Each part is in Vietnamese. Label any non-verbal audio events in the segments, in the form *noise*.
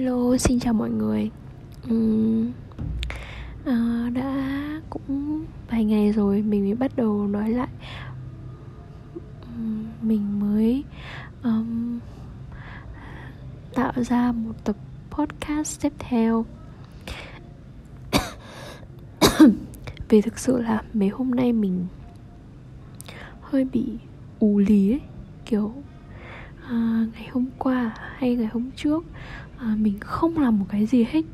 Hello, xin chào mọi người. Uhm, à, Đã cũng vài ngày rồi mình mới bắt đầu nói lại. Uhm, Mình mới um, tạo ra một tập podcast tiếp theo. *coughs* Vì thực sự là mấy hôm nay mình hơi bị ù lì ấy Kiểu à, ngày hôm qua hay ngày hôm trước à, mình không làm một cái gì hết.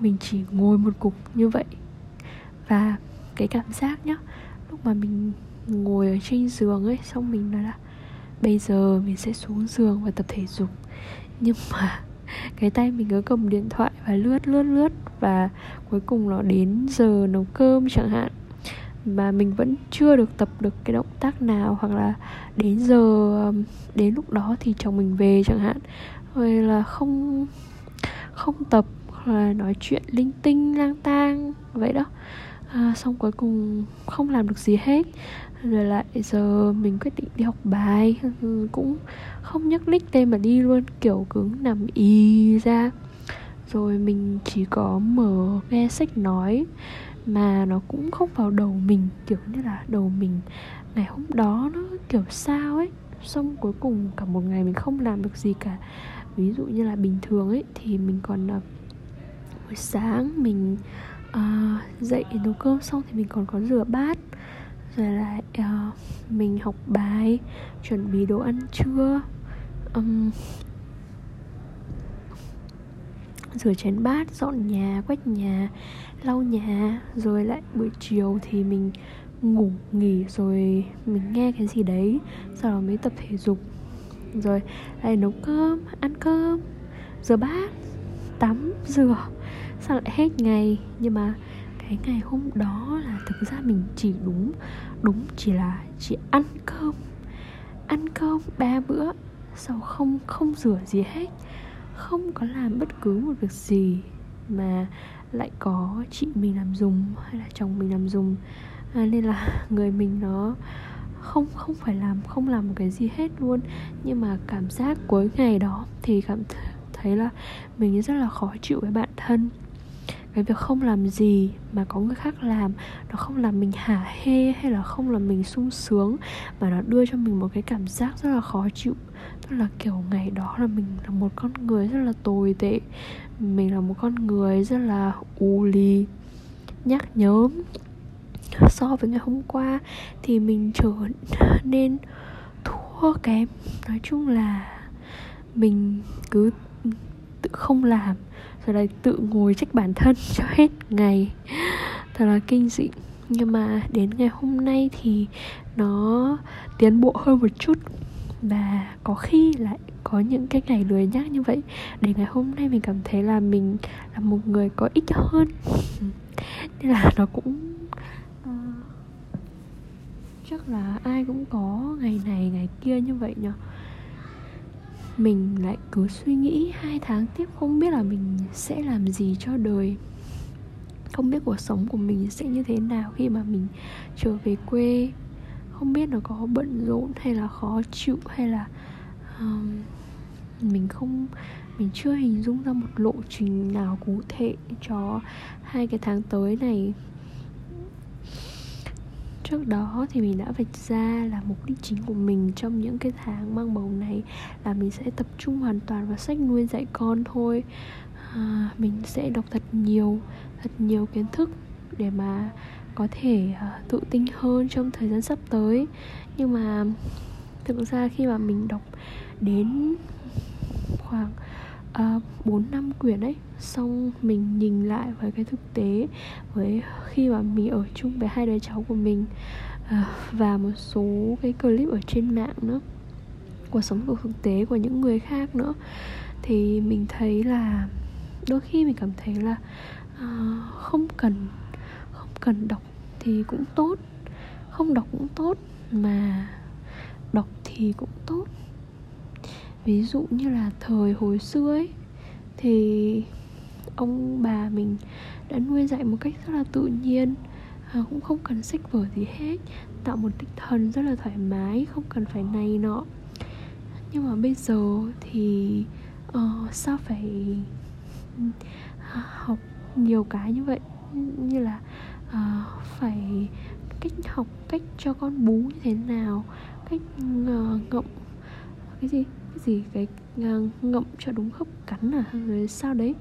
Mình chỉ ngồi một cục như vậy. Và cái cảm giác nhá lúc mà mình ngồi ở trên giường ấy xong mình nói là bây giờ mình sẽ xuống giường và tập thể dục. Nhưng mà *laughs* cái tay mình cứ cầm điện thoại và lướt lướt lướt và cuối cùng nó đến giờ nấu cơm chẳng hạn mà mình vẫn chưa được tập được cái động tác nào hoặc là đến giờ đến lúc đó thì chồng mình về chẳng hạn. Rồi là không không tập hoặc là nói chuyện linh tinh lang tang vậy đó. À, xong cuối cùng không làm được gì hết. Rồi lại giờ mình quyết định đi học bài ừ, cũng không nhắc nick tên mà đi luôn kiểu cứ nằm y ra. Rồi mình chỉ có mở nghe sách nói mà nó cũng không vào đầu mình kiểu như là đầu mình ngày hôm đó nó kiểu sao ấy. Xong cuối cùng cả một ngày mình không làm được gì cả. Ví dụ như là bình thường ấy thì mình còn uh, buổi sáng mình uh, dậy nấu cơm xong thì mình còn có rửa bát. Rồi lại uh, mình học bài chuẩn bị đồ ăn trưa. Um, rửa chén bát, dọn nhà, quét nhà, lau nhà. Rồi lại buổi chiều thì mình ngủ, nghỉ, rồi mình nghe cái gì đấy, sau đó mới tập thể dục. Rồi lại nấu cơm, ăn cơm. Rửa bát, tắm, rửa. Sao lại hết ngày? Nhưng mà cái ngày hôm đó là thực ra mình chỉ đúng đúng chỉ là chỉ ăn cơm. Ăn cơm ba bữa, sau không không rửa gì hết không có làm bất cứ một việc gì mà lại có chị mình làm dùng hay là chồng mình làm dùng. À, nên là *laughs* người mình nó không không phải làm không làm một cái gì hết luôn. Nhưng mà cảm giác cuối ngày đó thì cảm thấy là mình rất là khó chịu với bản thân cái việc không làm gì mà có người khác làm, nó không làm mình hả hê hay là không làm mình sung sướng, mà nó đưa cho mình một cái cảm giác rất là khó chịu, tức là kiểu ngày đó là mình là một con người rất là tồi tệ, mình là một con người rất là u lì, nhắc nhớ so với ngày hôm qua thì mình trở *laughs* nên thua kém, nói chung là mình cứ tự không làm rồi lại tự ngồi trách bản thân cho hết ngày. Thật là kinh dị. Nhưng mà đến ngày hôm nay thì nó tiến bộ hơn một chút. Và có khi lại có những cái ngày lười nhác như vậy. Để ngày hôm nay mình cảm thấy là mình là một người có ích hơn. *laughs* Nên là nó cũng uh, chắc là ai cũng có ngày này ngày kia như vậy nhở mình lại cứ suy nghĩ hai tháng tiếp không biết là mình sẽ làm gì cho đời. Không biết cuộc sống của mình sẽ như thế nào khi mà mình trở về quê. Không biết nó có bận rộn hay là khó chịu hay là um, mình không mình chưa hình dung ra một lộ trình nào cụ thể cho hai cái tháng tới này trước đó thì mình đã vạch ra là mục đích chính của mình trong những cái tháng mang bầu này là mình sẽ tập trung hoàn toàn vào sách nuôi dạy con thôi. À, mình sẽ đọc thật nhiều thật nhiều kiến thức để mà có thể uh, tự tin hơn trong thời gian sắp tới. Nhưng mà thực ra khi mà mình đọc đến khoảng À, uh, 4 năm quyển ấy. Xong mình nhìn lại với cái thực tế với khi mà mình ở chung với hai đứa cháu của mình uh, và một số cái clip ở trên mạng nữa cuộc sống của thực tế của những người khác nữa thì mình thấy là đôi khi mình cảm thấy là uh, không cần không cần đọc thì cũng tốt không đọc cũng tốt mà đọc thì cũng tốt ví dụ như là thời hồi xưa ấy thì ông bà mình đã nuôi dạy một cách rất là tự nhiên à, cũng không cần sách vở gì hết tạo một tinh thần rất là thoải mái không cần phải này nọ. Nhưng mà bây giờ thì uh, sao phải học nhiều cái như vậy? Như là uh, phải cách học cách cho con bú như thế nào cách uh, ngậm cái gì? Gì cái uh, à, ngậm cho đúng khớp cắn à rồi sao đấy?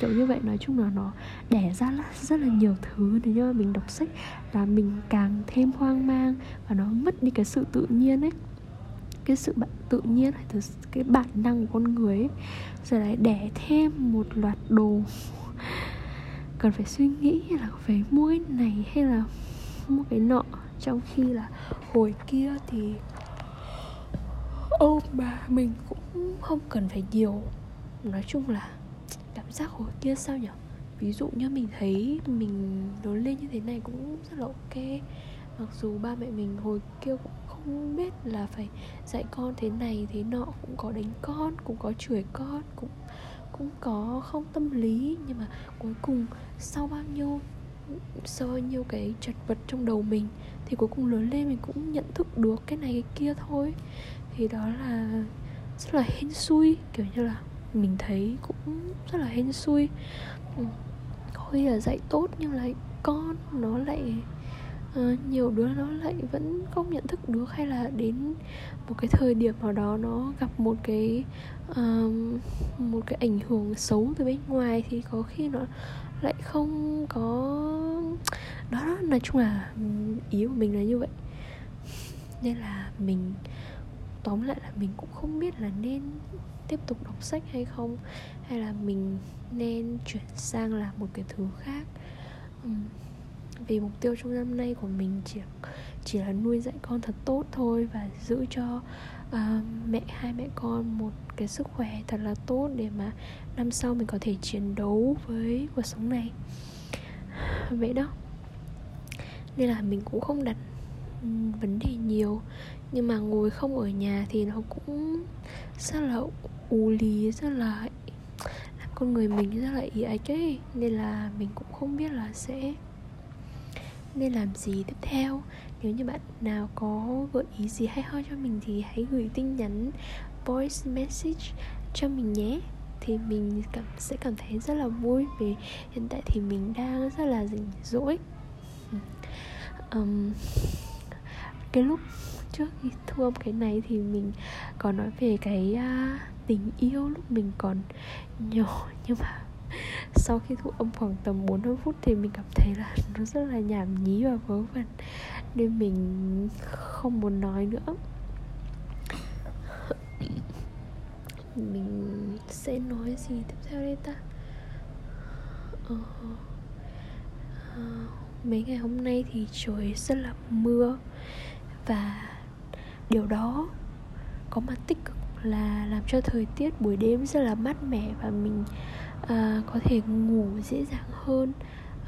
Kiểu như vậy nói chung là nó đẻ ra rất là nhiều thứ. Nếu như mình đọc sách là mình càng thêm hoang mang và nó mất đi cái sự tự nhiên ấy. Cái sự bạn tự nhiên hay từ cái bản năng của con người ấy. Rồi lại đẻ thêm một loạt đồ *laughs* cần phải suy nghĩ là phải mua cái này hay là mua cái nọ. Trong khi là hồi kia thì ôm bà, mình cũng không cần phải nhiều. Nói chung là cảm giác hồi kia sao nhở? Ví dụ như mình thấy mình lớn lên như thế này cũng rất là ok. Mặc dù ba mẹ mình hồi kia cũng không biết là phải dạy con thế này, thế nọ, cũng có đánh con, cũng có chửi con, cũng cũng có không tâm lý. Nhưng mà cuối cùng sau bao nhiêu, sau bao nhiêu cái chật vật trong đầu mình thì cuối cùng lớn lên mình cũng nhận thức được cái này, cái kia thôi thì đó là rất là hên xui kiểu như là mình thấy cũng rất là hên xui. Ừ, có khi là dạy tốt nhưng lại con nó lại uh, nhiều đứa nó lại vẫn không nhận thức được hay là đến một cái thời điểm nào đó nó gặp một cái uh, một cái ảnh hưởng xấu từ bên ngoài thì có khi nó lại không có đó, đó nói chung là ừ, ý của mình là như vậy. Nên là mình tóm lại là mình cũng không biết là nên tiếp tục đọc sách hay không hay là mình nên chuyển sang làm một cái thứ khác uhm. vì mục tiêu trong năm nay của mình chỉ chỉ là nuôi dạy con thật tốt thôi và giữ cho uh, mẹ hai mẹ con một cái sức khỏe thật là tốt để mà năm sau mình có thể chiến đấu với cuộc sống này vậy đó nên là mình cũng không đặt vấn đề nhiều. Nhưng mà ngồi không ở nhà thì nó cũng rất là u lý rất là làm con người mình rất là ý ạch ấy. Nên là mình cũng không biết là sẽ nên làm gì tiếp theo. Nếu như bạn nào có gợi ý gì hay ho cho mình thì hãy gửi tin nhắn voice message cho mình nhé. Thì mình cảm sẽ cảm thấy rất là vui vì hiện tại thì mình đang rất là rảnh rỗi. Um, cái lúc trước khi thu âm cái này thì mình có nói về cái uh, tình yêu lúc mình còn nhỏ. *laughs* Nhưng mà sau khi thu âm khoảng tầm 40 phút thì mình cảm thấy là *laughs* nó rất là nhảm nhí và vớ vẩn. Nên mình không muốn nói nữa. *coughs* Mình sẽ nói gì tiếp theo đây ta? Ờ, ờ, mấy ngày hôm nay thì trời rất là mưa và điều đó có mặt tích cực là làm cho thời tiết buổi đêm rất là mát mẻ và mình à, có thể ngủ dễ dàng hơn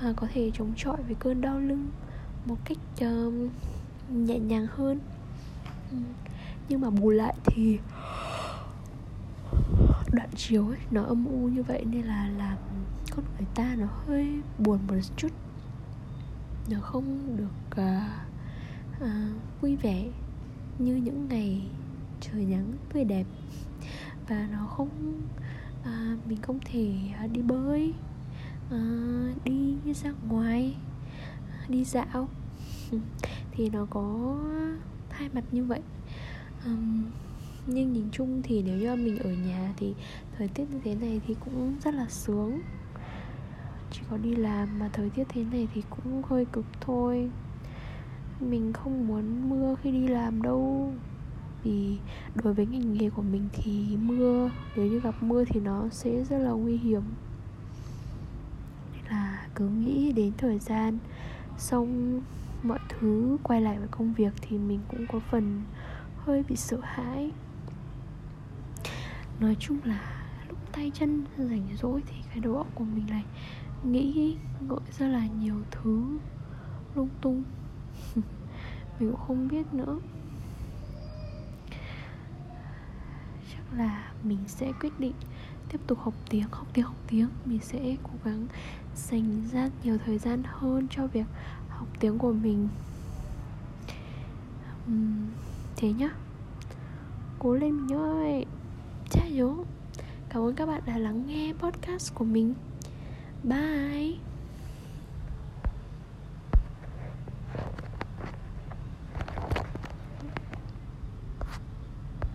à, có thể chống chọi với cơn đau lưng một cách uh, nhẹ nhàng hơn. Ừ, nhưng mà bù lại thì đoạn chiều ấy nó âm u như vậy nên là làm con người ta nó hơi buồn một chút. Nó không được uh, à, vui vẻ như những ngày trời nắng tươi đẹp. Và nó không à, mình không thể à, đi bơi à, đi ra ngoài à, đi dạo. *laughs* Thì nó có hai mặt như vậy. Um, nhưng nhìn chung thì nếu như mình ở nhà thì thời tiết như thế này thì cũng rất là sướng. Chỉ có đi làm mà thời tiết thế này thì cũng hơi cực thôi mình không muốn mưa khi đi làm đâu. Vì đối với ngành nghề của mình thì mưa, nếu như gặp mưa thì nó sẽ rất là nguy hiểm. Nên là cứ nghĩ đến thời gian, xong mọi thứ quay lại với công việc thì mình cũng có phần hơi bị sợ hãi. Nói chung là lúc tay chân rảnh rỗi thì cái đầu óc của mình này nghĩ ngợi ra là nhiều thứ lung tung. *laughs* mình cũng không biết nữa. Chắc là mình sẽ quyết định tiếp tục học tiếng học tiếng học tiếng. Mình sẽ cố gắng dành ra nhiều thời gian hơn cho việc học tiếng của mình. Uhm, thế nhá. Cố lên mình ơi. Cha nhớ cảm ơn các bạn đã lắng nghe podcast của mình. Bye.